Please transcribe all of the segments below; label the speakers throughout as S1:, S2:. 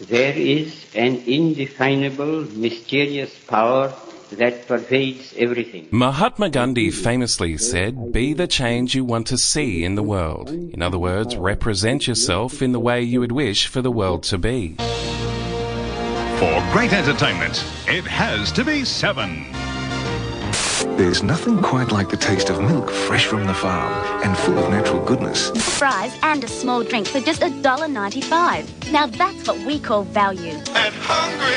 S1: There is an indefinable, mysterious power that pervades everything.
S2: Mahatma Gandhi famously said, Be the change you want to see in the world. In other words, represent yourself in the way you would wish for the world to be.
S3: For great entertainment, it has to be 7.
S4: There's nothing quite like the taste of milk fresh from the farm and full of natural goodness.
S5: Fries and a small drink for just $1.95. Now that's what we call value.
S6: And hungry,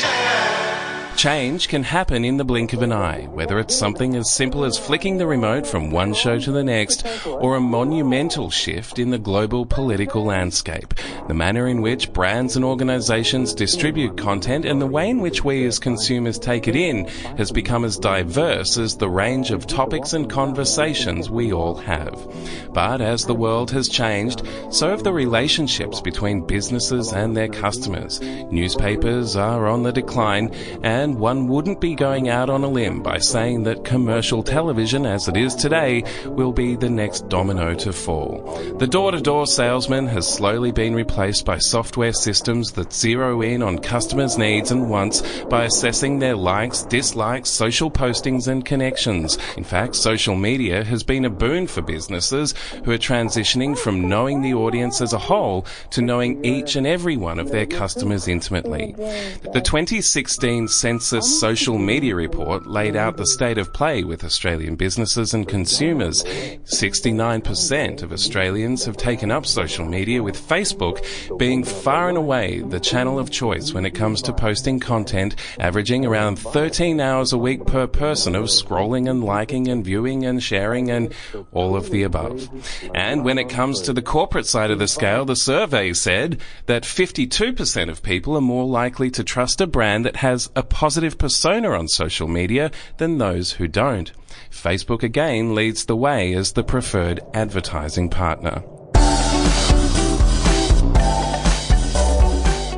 S6: yeah.
S2: Change can happen in the blink of an eye, whether it's something as simple as flicking the remote from one show to the next, or a monumental shift in the global political landscape. The manner in which brands and organizations distribute content and the way in which we as consumers take it in has become as diverse as the range of topics and conversations we all have. But as the world has changed, so have the relationships between businesses and their customers. Newspapers are on the decline and and one wouldn't be going out on a limb by saying that commercial television as it is today will be the next domino to fall. The door to door salesman has slowly been replaced by software systems that zero in on customers' needs and wants by assessing their likes, dislikes, social postings and connections. In fact, social media has been a boon for businesses who are transitioning from knowing the audience as a whole to knowing each and every one of their customers intimately. The 2016 Sensis Sensis Social Media Report laid out the state of play with Australian businesses and consumers. 69% of Australians have taken up social media, with Facebook being far and away the channel of choice when it comes to posting content, averaging around 13 hours a week per person of scrolling and liking and viewing and sharing and all of the above. And when it comes to the corporate side of the scale, the survey said that 52% of people are more likely to trust a brand that has a positive positive persona on social media than those who don't. Facebook again leads the way as the preferred advertising partner.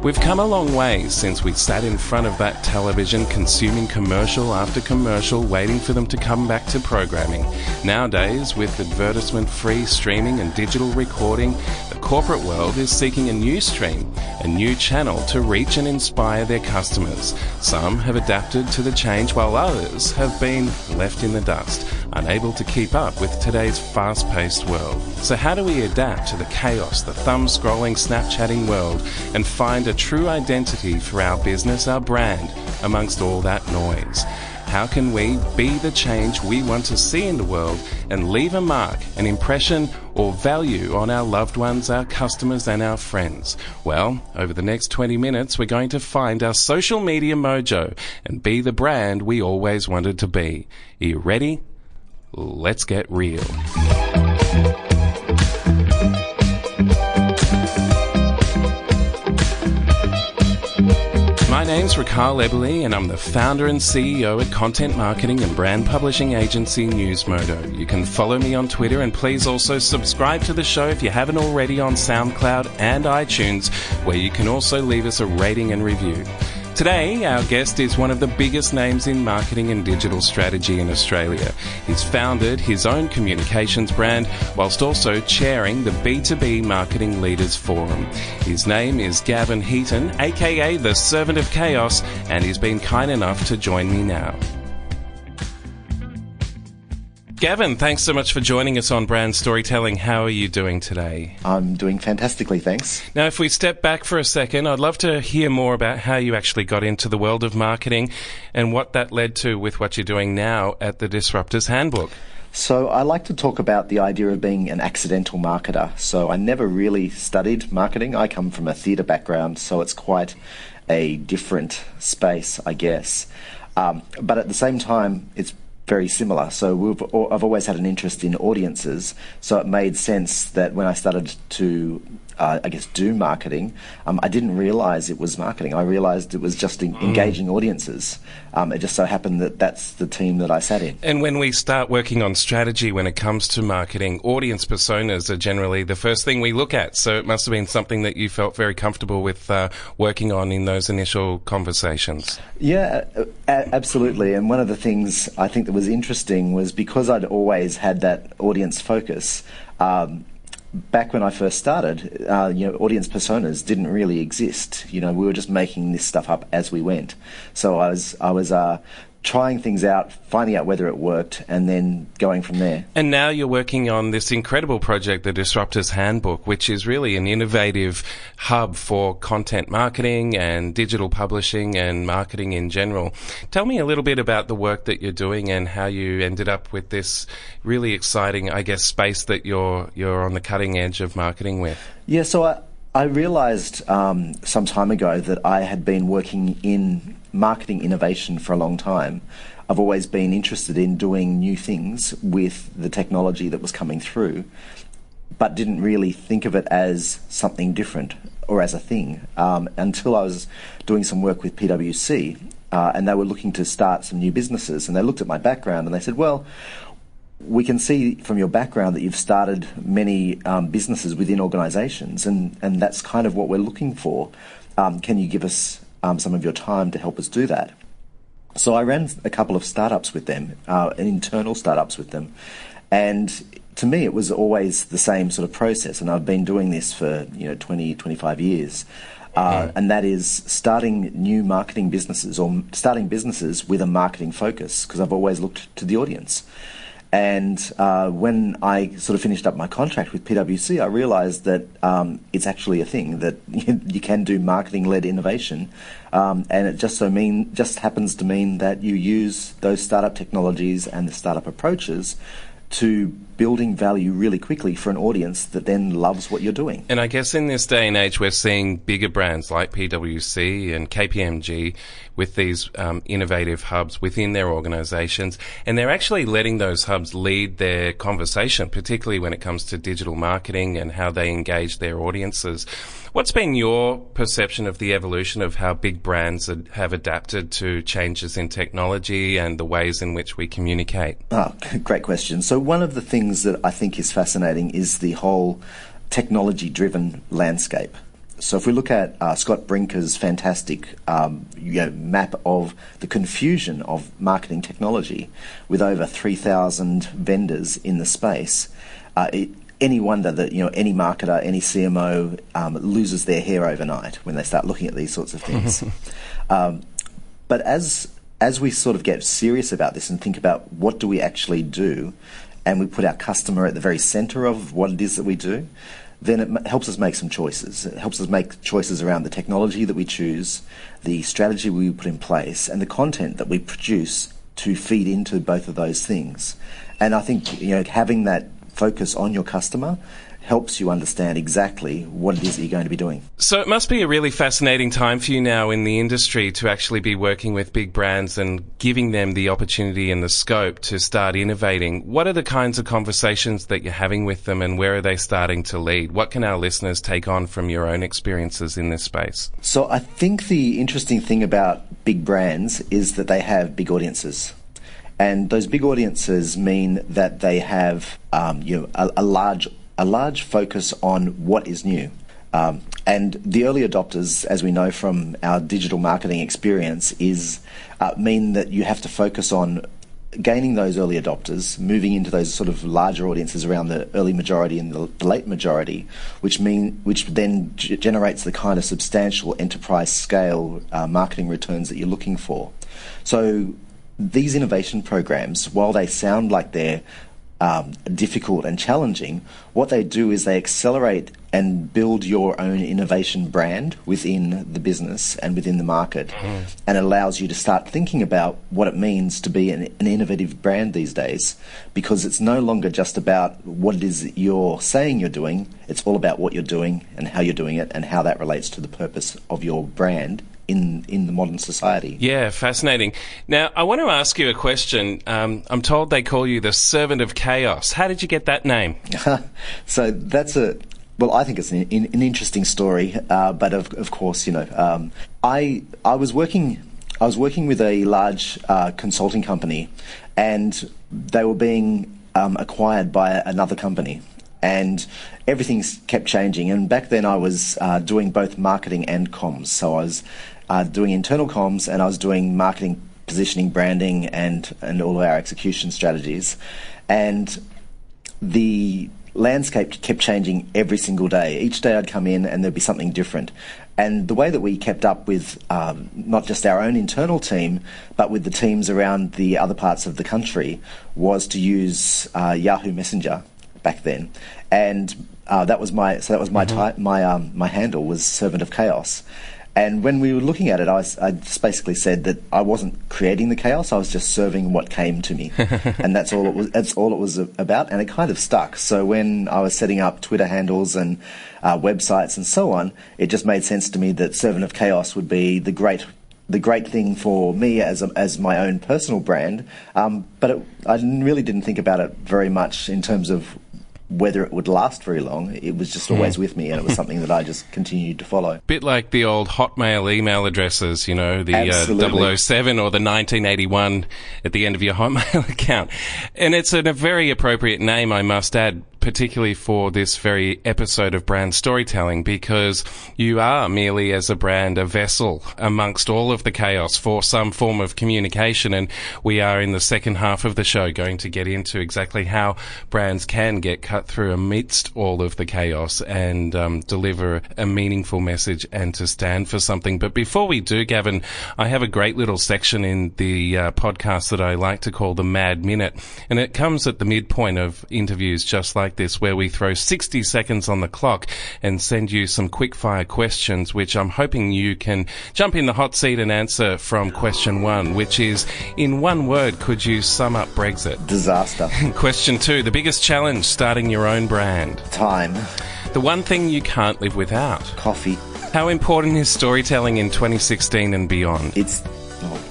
S2: We've come a long way since we sat in front of that television consuming commercial after commercial waiting for them to come back to programming. Nowadays, with advertisement free streaming and digital recording, the corporate world is seeking a new stream, a new channel to reach and inspire their customers. Some have adapted to the change while others have been left in the dust, unable to keep up with today's fast paced world. So, how do we adapt to the chaos, the thumb scrolling, Snapchatting world and find a true identity for our business, our brand, amongst all that noise? How can we be the change we want to see in the world and leave a mark, an impression, or value on our loved ones, our customers, and our friends? Well, over the next 20 minutes, we're going to find our social media mojo and be the brand we always wanted to be. Are you ready? Let's get real. My name's Rakhal Ebeli, and I'm the founder and CEO at content marketing and brand publishing agency Newsmodo. You can follow me on Twitter, and please also subscribe to the show if you haven't already on SoundCloud and iTunes, where you can also leave us a rating and review. Today, our guest is one of the biggest names in marketing and digital strategy in Australia. He's founded his own communications brand whilst also chairing the B2B Marketing Leaders Forum. His name is Gavin Heaton, aka the Servant of Chaos, and he's been kind enough to join me now. Gavin, thanks so much for joining us on Brand Storytelling. How are you doing today?
S7: I'm doing fantastically, thanks.
S2: Now, if we step back for a second, I'd love to hear more about how you actually got into the world of marketing and what that led to with what you're doing now at the Disruptors Handbook.
S7: So, I like to talk about the idea of being an accidental marketer. So, I never really studied marketing. I come from a theatre background, so it's quite a different space, I guess. Um, but at the same time, it's very similar. So we've, I've always had an interest in audiences, so it made sense that when I started to uh, I guess, do marketing, um, I didn't realize it was marketing. I realized it was just mm. engaging audiences. Um, it just so happened that that's the team that I sat in.
S2: And when we start working on strategy when it comes to marketing, audience personas are generally the first thing we look at. So it must have been something that you felt very comfortable with uh, working on in those initial conversations.
S7: Yeah, a- absolutely. And one of the things I think that was interesting was because I'd always had that audience focus. Um, back when I first started, uh, you know, audience personas didn't really exist. You know, we were just making this stuff up as we went. So I was, I was uh, trying things out, finding out whether it worked, and then going from there.
S2: And now you're working on this incredible project, the Disruptors Handbook, which is really an innovative hub for content marketing and digital publishing and marketing in general. Tell me a little bit about the work that you're doing and how you ended up with this really exciting, I guess, space that you're you're on the cutting edge of marketing with.
S7: Yeah, so I, I realized um, some time ago that I had been working in marketing innovation for a long time. I've always been interested in doing new things with the technology that was coming through, but didn't really think of it as something different or as a thing um, until I was doing some work with PwC. Uh, and they were looking to start some new businesses, and they looked at my background and they said, "Well, we can see from your background that you've started many um, businesses within organisations, and, and that's kind of what we're looking for. Um, can you give us um, some of your time to help us do that? So I ran a couple of startups with them, uh, internal startups with them, and to me it was always the same sort of process. And I've been doing this for you know 20, 25 years. Uh, and that is starting new marketing businesses or starting businesses with a marketing focus because I've always looked to the audience. And uh, when I sort of finished up my contract with PwC, I realized that um, it's actually a thing that you can do marketing-led innovation, um, and it just so mean just happens to mean that you use those startup technologies and the startup approaches to building value really quickly for an audience that then loves what you're doing.
S2: And I guess in this day and age, we're seeing bigger brands like PwC and KPMG with these um, innovative hubs within their organizations. And they're actually letting those hubs lead their conversation, particularly when it comes to digital marketing and how they engage their audiences. What's been your perception of the evolution of how big brands have adapted to changes in technology and the ways in which we communicate?
S7: Oh, great question. So, one of the things that I think is fascinating is the whole technology driven landscape. So if we look at uh, Scott Brinker's fantastic um, you know, map of the confusion of marketing technology with over 3,000 vendors in the space, uh, it, any wonder that you know any marketer, any CMO um, loses their hair overnight when they start looking at these sorts of things. um, but as as we sort of get serious about this and think about what do we actually do, and we put our customer at the very centre of what it is that we do, then it helps us make some choices. It helps us make choices around the technology that we choose, the strategy we put in place, and the content that we produce to feed into both of those things. And I think you know having that focus on your customer helps you understand exactly what it is that you're going to be doing.
S2: So it must be a really fascinating time for you now in the industry to actually be working with big brands and giving them the opportunity and the scope to start innovating. What are the kinds of conversations that you're having with them and where are they starting to lead? What can our listeners take on from your own experiences in this space?
S7: So I think the interesting thing about big brands is that they have big audiences. And those big audiences mean that they have um, you know, a, a, large a large focus on what is new. Um, and the early adopters, as we know from our digital marketing experience, is uh, mean that you have to focus on gaining those early adopters, moving into those sort of larger audiences around the early majority and the, the late majority, which mean which then g- generates the kind of substantial enterprise scale uh, marketing returns that you're looking for. So these innovation programs, while they sound like they're um, difficult and challenging, what they do is they accelerate and build your own innovation brand within the business and within the market, mm. and allows you to start thinking about what it means to be an, an, innovative brand these days, because it's no longer just about what it is that you're saying you're doing, it's all about what you're doing and how you're doing it and how that relates to the purpose of your brand in in the modern society.
S2: Yeah, fascinating. Now, I want to ask you a question. Um, I'm told they call you the servant of chaos. How did you get that name?
S7: so that's a well, I think it's an, an interesting story, uh, but of, of course, you know, um, I I was working I was working with a large uh, consulting company, and they were being um, acquired by another company, and everything kept changing. And back then, I was uh, doing both marketing and comms, so I was uh, doing internal comms and I was doing marketing, positioning, branding, and and all of our execution strategies. And the landscape kept changing every single day. Each day I'd come in and there'd be something different. And the way that we kept up with um, not just our own internal team, but with the teams around the other parts of the country was to use uh, Yahoo Messenger back then. And uh, that was my so that was my mm-hmm. my um, my handle was Servant of Chaos. And when we were looking at it, I, I, just basically said that I wasn't creating the chaos; I was just serving what came to me, and that's all it was. That's all it was about, and it kind of stuck. So when I was setting up Twitter handles and uh, websites and so on, it just made sense to me that Servant of Chaos would be the great the great thing for me as a, as my own personal brand, um, but it, I really didn't think about it very much in terms of whether it would last very long, it was just always mm. with me, and it was something that I just continued to follow.
S2: Bit like the old Hotmail email addresses, you know, the uh, 007 or the 1981 at the end of your Hotmail account. And it's a very appropriate name, I must add, particularly for this very episode of brand storytelling, because you are merely as a brand a vessel amongst all of the chaos for some form of communication. And we are in the second half of the show going to get into exactly how brands can get cut through amidst all of the chaos and um, deliver a meaningful message and to stand for something. But before we do, Gavin, I have a great little section in the uh, podcast that I like to call the Mad Minute. And it comes at the midpoint of interviews just like like this where we throw 60 seconds on the clock and send you some quick fire questions, which I'm hoping you can jump in the hot seat and answer from question one, which is in one word, could you sum up Brexit?
S7: Disaster.
S2: question two, the biggest challenge starting your own brand?
S7: Time.
S2: The one thing you can't live without?
S7: Coffee.
S2: How important is storytelling in 2016 and beyond?
S7: It's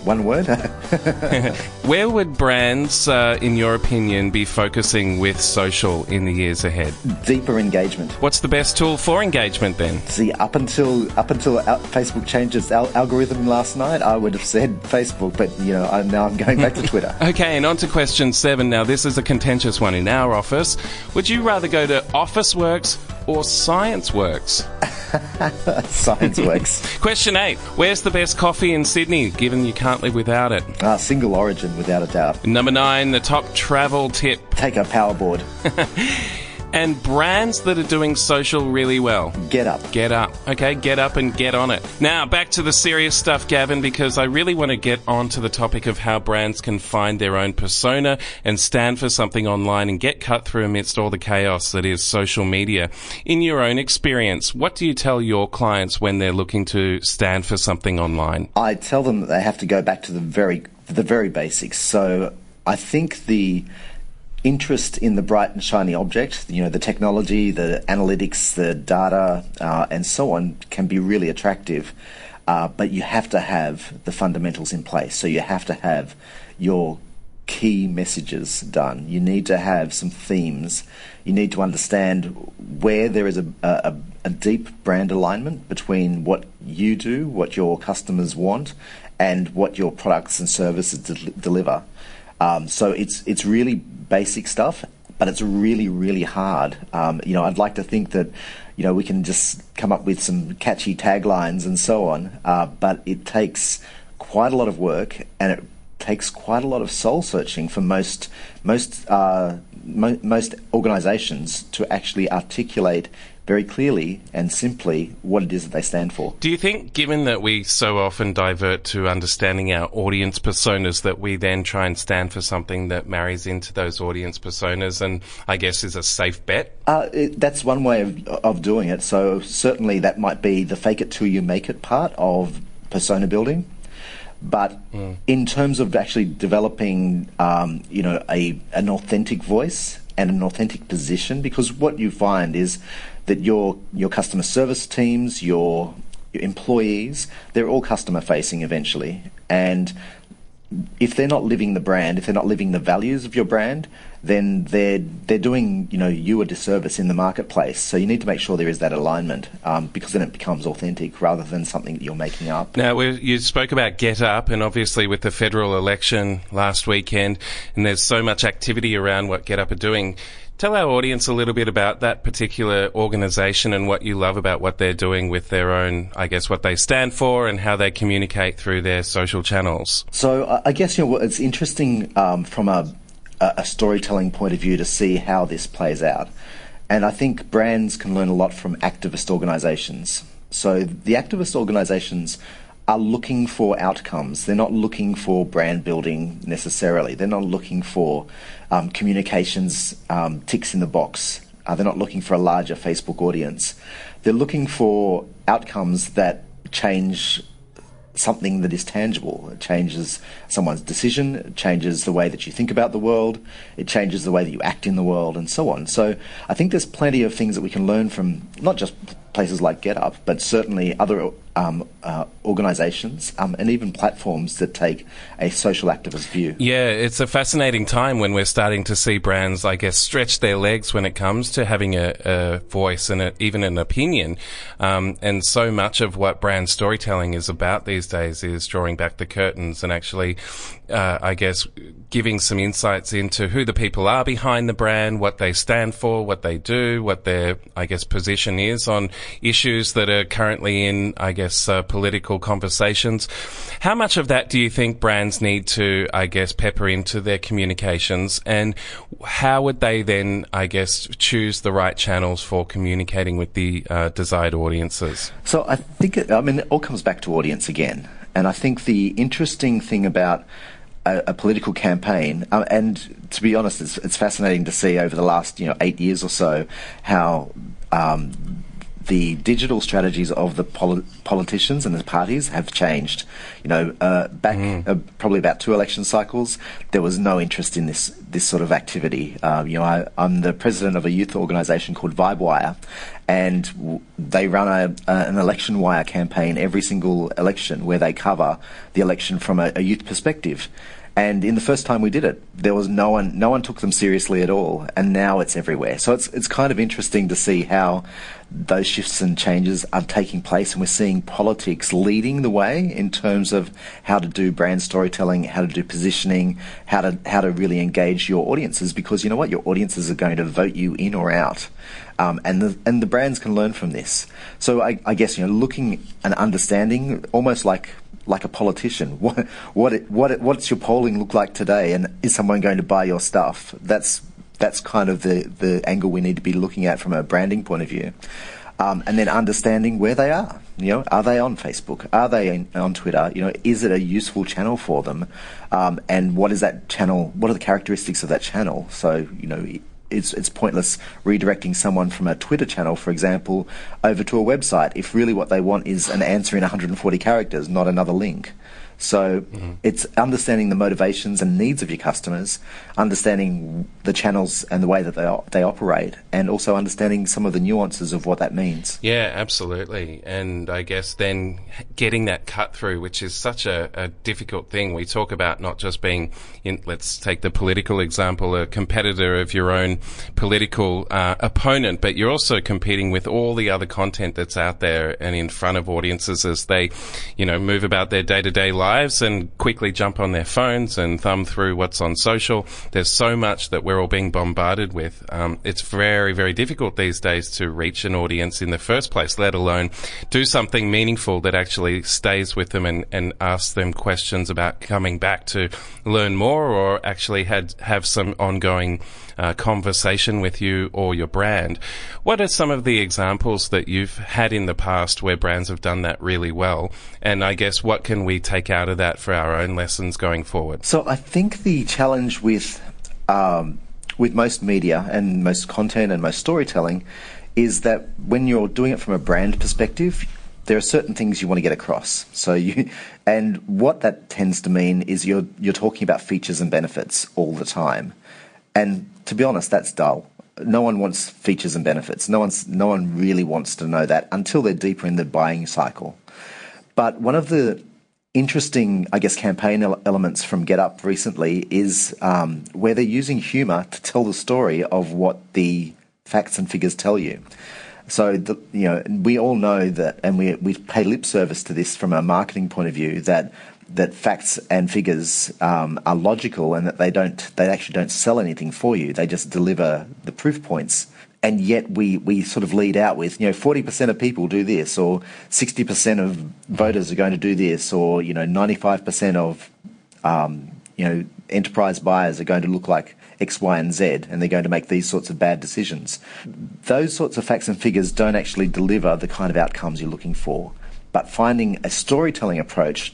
S7: one word.
S2: Where would brands, uh, in your opinion, be focusing with social in the years ahead?
S7: Deeper engagement.
S2: What's the best tool for engagement then?
S7: See, up until up until Facebook changed its al- algorithm last night, I would have said Facebook, but you know, I, now I'm going back to Twitter.
S2: okay, and on to question seven. Now, this is a contentious one in our office. Would you rather go to Officeworks or
S7: Scienceworks? Scienceworks.
S2: Question eight. Where's the best coffee in Sydney, given you can't live without it?
S7: Uh, single origin, without a doubt.
S2: Number nine, the top travel tip.
S7: Take a powerboard.
S2: and brands that are doing social really well.
S7: GetUp.
S2: Get up. Okay, get up and get on it. Now, back to the serious stuff, Gavin, because I really want to get on to the topic of how brands can find their own persona and stand for something online and get cut through amidst all the chaos that is social media. In your own experience, what do you tell your clients when they're looking to stand for something online?
S7: I tell them that they have to go back to the very the very basics. So I think the interest in the bright and shiny object, you know, the technology, the analytics, the data, uh, and so on can be really attractive. Uh, but you have to have the fundamentals in place. So you have to have your key messages done. You need to have some themes. You need to understand where there is a, a, a deep brand alignment between what you do, what your customers want, and what your products and services de- deliver. Um, so it's it's really basic stuff, but it's really really hard. Um, you know, I'd like to think that you know we can just come up with some catchy taglines and so on, uh, but it takes quite a lot of work and it takes quite a lot of soul searching for most most uh, mo- most organisations to actually articulate very clearly and simply what it is that they stand for.
S2: Do you think, given that we so often divert to understanding our audience personas, that we then try and stand for something that marries into those audience personas and I guess is a safe bet?
S7: Uh, it, that's one way of, of doing it. So, certainly, that might be the fake it till you make it part of persona building. But mm. in terms of actually developing, um, you know, a an authentic voice and an authentic position, because what you find is that your your customer service teams, your, your employees, they're all customer facing eventually, and if they're not living the brand, if they're not living the values of your brand, then they're they're doing you know you a disservice in the marketplace. So you need to make sure there is that alignment um, because then it becomes authentic rather than something that you're making up.
S2: Now you spoke about GetUp, and obviously with the federal election last weekend, and there's so much activity around what GetUp are doing. Tell our audience a little bit about that particular organisation and what you love about what they're doing with their own, I guess, what they stand for and how they communicate through their social channels.
S7: So I guess you know it's interesting um, from a, a storytelling point of view to see how this plays out. And I think brands can learn a lot from activist organizations. So the activist organizations are looking for outcomes. They're not looking for brand building necessarily. They're not looking for um, communications um, ticks in the box. Uh, they're not looking for a larger Facebook audience. They're looking for outcomes that change something that is tangible. It changes someone's decision, it changes the way that you think about the world, it changes the way that you act in the world, and so on. So I think there's plenty of things that we can learn from not just places like GetUp, but certainly other um, uh, organisations um, and even platforms that take a social activist view.
S2: Yeah, it's a fascinating time when we're starting to see brands, I guess, stretch their legs when it comes to having a, a voice and a, even an opinion. Um, and so much of what brand storytelling is about these days is drawing back the curtains and actually, uh, I guess, giving some insights into who the people are behind the brand, what they stand for, what they do, what their, I guess, position is on issues that are currently in, I guess, uh, political conversations. How much of that do you think brands need to, I guess, pepper into their communications? And how would they then, I guess, choose the right channels for communicating with the uh, desired audiences?
S7: So I think, it, I mean, it all comes back to audience again. And I think the interesting thing about a, a political campaign, uh, and to be honest, it's, it's, fascinating to see over the last you know eight years or so how um, the digital strategies of the poli- politicians and the parties have changed. You know, uh, back mm. uh, probably about two election cycles, there was no interest in this this sort of activity. Uh, you know, I, am the president of a youth organisation called VibeWire, and w- they run a, an election wire campaign every single election where they cover the election from a, a youth perspective. And in the first time we did it, there was no one, no one took them seriously at all. And now it's everywhere. So it's, it's kind of interesting to see how those shifts and changes are taking place. And we're seeing politics leading the way in terms of how to do brand storytelling, how to do positioning, how to, how to really engage your audiences. Because you know what? Your audiences are going to vote you in or out. Um, and the and the brands can learn from this. So I, I guess you know, looking and understanding, almost like like a politician. What what it, what it, what's your polling look like today, and is someone going to buy your stuff? That's that's kind of the the angle we need to be looking at from a branding point of view. Um, and then understanding where they are. You know, are they on Facebook? Are they in, on Twitter? You know, is it a useful channel for them? Um, and what is that channel? What are the characteristics of that channel? So, you know, it's, it's pointless redirecting someone from a Twitter channel, for example, over to a website if really what they want is an answer in 140 characters, not another link. So mm-hmm. it's understanding the motivations and needs of your customers, understanding the channels and the way that they they operate, and also understanding some of the nuances of what that means.
S2: Yeah, absolutely. And I guess then getting that cut through, which is such a, a difficult thing. We talk about not just being, in, let's take the political example, a competitor of your own political uh, opponent, but you're also competing with all the other content that's out there and in front of audiences as they, you know, move about their day to day life lives and quickly jump on their phones and thumb through what's on social. There's so much that we're all being bombarded with. Um, it's very, very difficult these days to reach an audience in the first place, let alone do something meaningful that actually stays with them and, and asks them questions about coming back to learn more or actually had, have some ongoing uh, conversation with you or your brand. What are some of the examples that you've had in the past where brands have done that really well? And I guess what can we take out of that for our own lessons going forward?
S7: So I think the challenge with um, with most media and most content and most storytelling is that when you're doing it from a brand perspective, there are certain things you want to get across. So you, and what that tends to mean is you're you're talking about features and benefits all the time. And to be honest, that's dull. No one wants features and benefits. No one's no one really wants to know that until they're deeper in the buying cycle. But one of the interesting, I guess, campaign elements from GetUp recently is um, where they're using humour to tell the story of what the facts and figures tell you. So, the, you know, we all know that, and we we pay lip service to this from a marketing point of view that that facts and figures um, are logical and that they don't they actually don't sell anything for you. They just deliver the proof points. And yet we, we sort of lead out with, you know, 40% of people do this, or 60% of voters are going to do this, or, you know, 95% of, um, you know, enterprise buyers are going to look like X, Y, and Z, and they're going to make these sorts of bad decisions. Those sorts of facts and figures don't actually deliver the kind of outcomes you're looking for. But finding a storytelling approach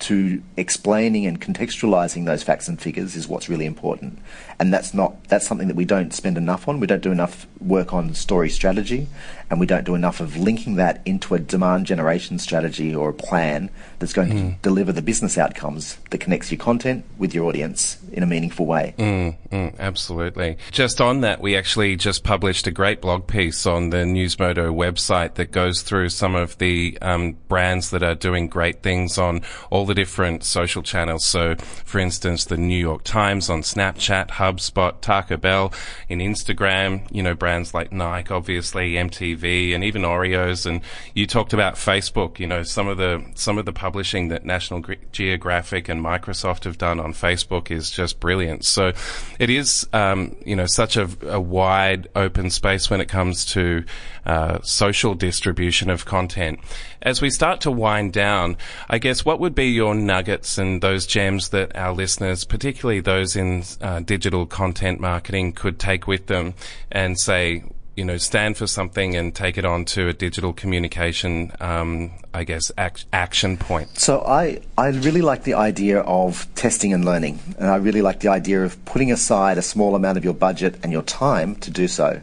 S7: to explaining and contextualizing those facts and figures is what's really important. And that's not that's something that we don't spend enough on. We don't do enough work on story strategy and we don't do enough of linking that into a demand generation strategy or a plan that's going mm. to deliver the business outcomes that connects your content with your audience in a meaningful way.
S2: Mm, mm, absolutely. Just on that, we actually just published a great blog piece on the Newsmodo website that goes through some of the um, brands that are doing great things on all the different social channels. So, for instance, the New York Times on Snapchat, HubSpot, Taco Bell in Instagram, you know, brands like Nike, obviously, MTV, and even Oreos. And you talked about Facebook, you know, some of the, some of the publishing that National Geographic and Microsoft have done on Facebook is just brilliant. So it is, um, you know, such a, a, wide open space when it comes to uh, social distribution of content. As we start to wind down, I guess what would be your nuggets and those gems that our listeners, particularly those in uh, digital content marketing, could take with them and say, you know, stand for something and take it on to a digital communication, um, I guess, ac- action point?
S7: So I, I really like the idea of testing and learning. And I really like the idea of putting aside a small amount of your budget and your time to do so.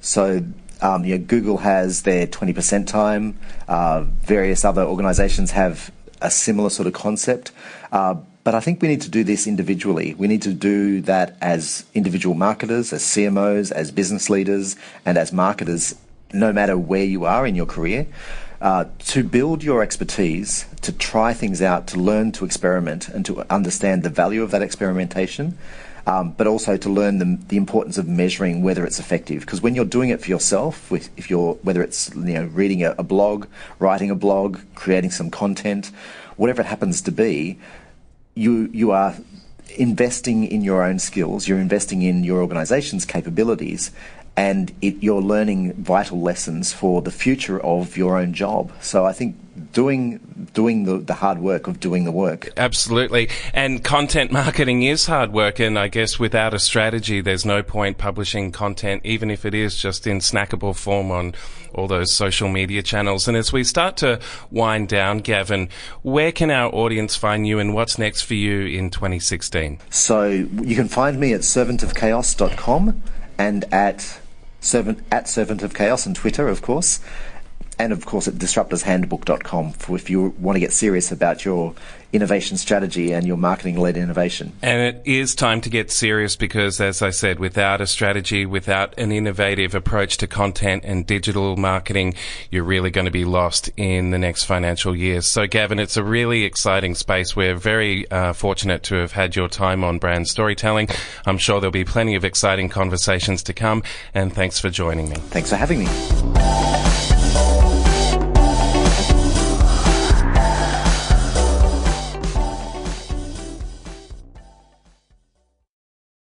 S7: So um, you know, Google has their 20% time. Uh, various other organizations have a similar sort of concept. Uh, but I think we need to do this individually. We need to do that as individual marketers, as CMOs, as business leaders, and as marketers, no matter where you are in your career. Uh, to build your expertise, to try things out, to learn to experiment, and to understand the value of that experimentation, um, but also to learn the, the, importance of measuring whether it's effective. Because when you're doing it for yourself, if you're whether it's you know reading a, a blog, writing a blog, creating some content, whatever it happens to be, you you are investing in your own skills. You're investing in your organisation's capabilities, and it, you're learning vital lessons for the future of your own job. So I think doing doing the, the hard work of doing the work.
S2: Absolutely. And content marketing is hard work and I guess without a strategy there's no point publishing content even if it is just in snackable form on all those social media channels. And as we start to wind down, Gavin, where can our audience find you and what's next for you in 2016?
S7: So you can find me at servantofchaos.com and at servant at servant of chaos on Twitter, of course and of course at disruptorshandbook.com for if you want to get serious about your innovation strategy and your marketing led innovation.
S2: And it is time to get serious because, as I said, without a strategy, without an innovative approach to content and digital marketing, you're really going to be lost in the next financial year. So, Gavin, it's a really exciting space. We're very uh, fortunate to have had your time on brand storytelling. I'm sure there'll be plenty of exciting conversations to come. And thanks for joining me.
S7: Thanks for having me.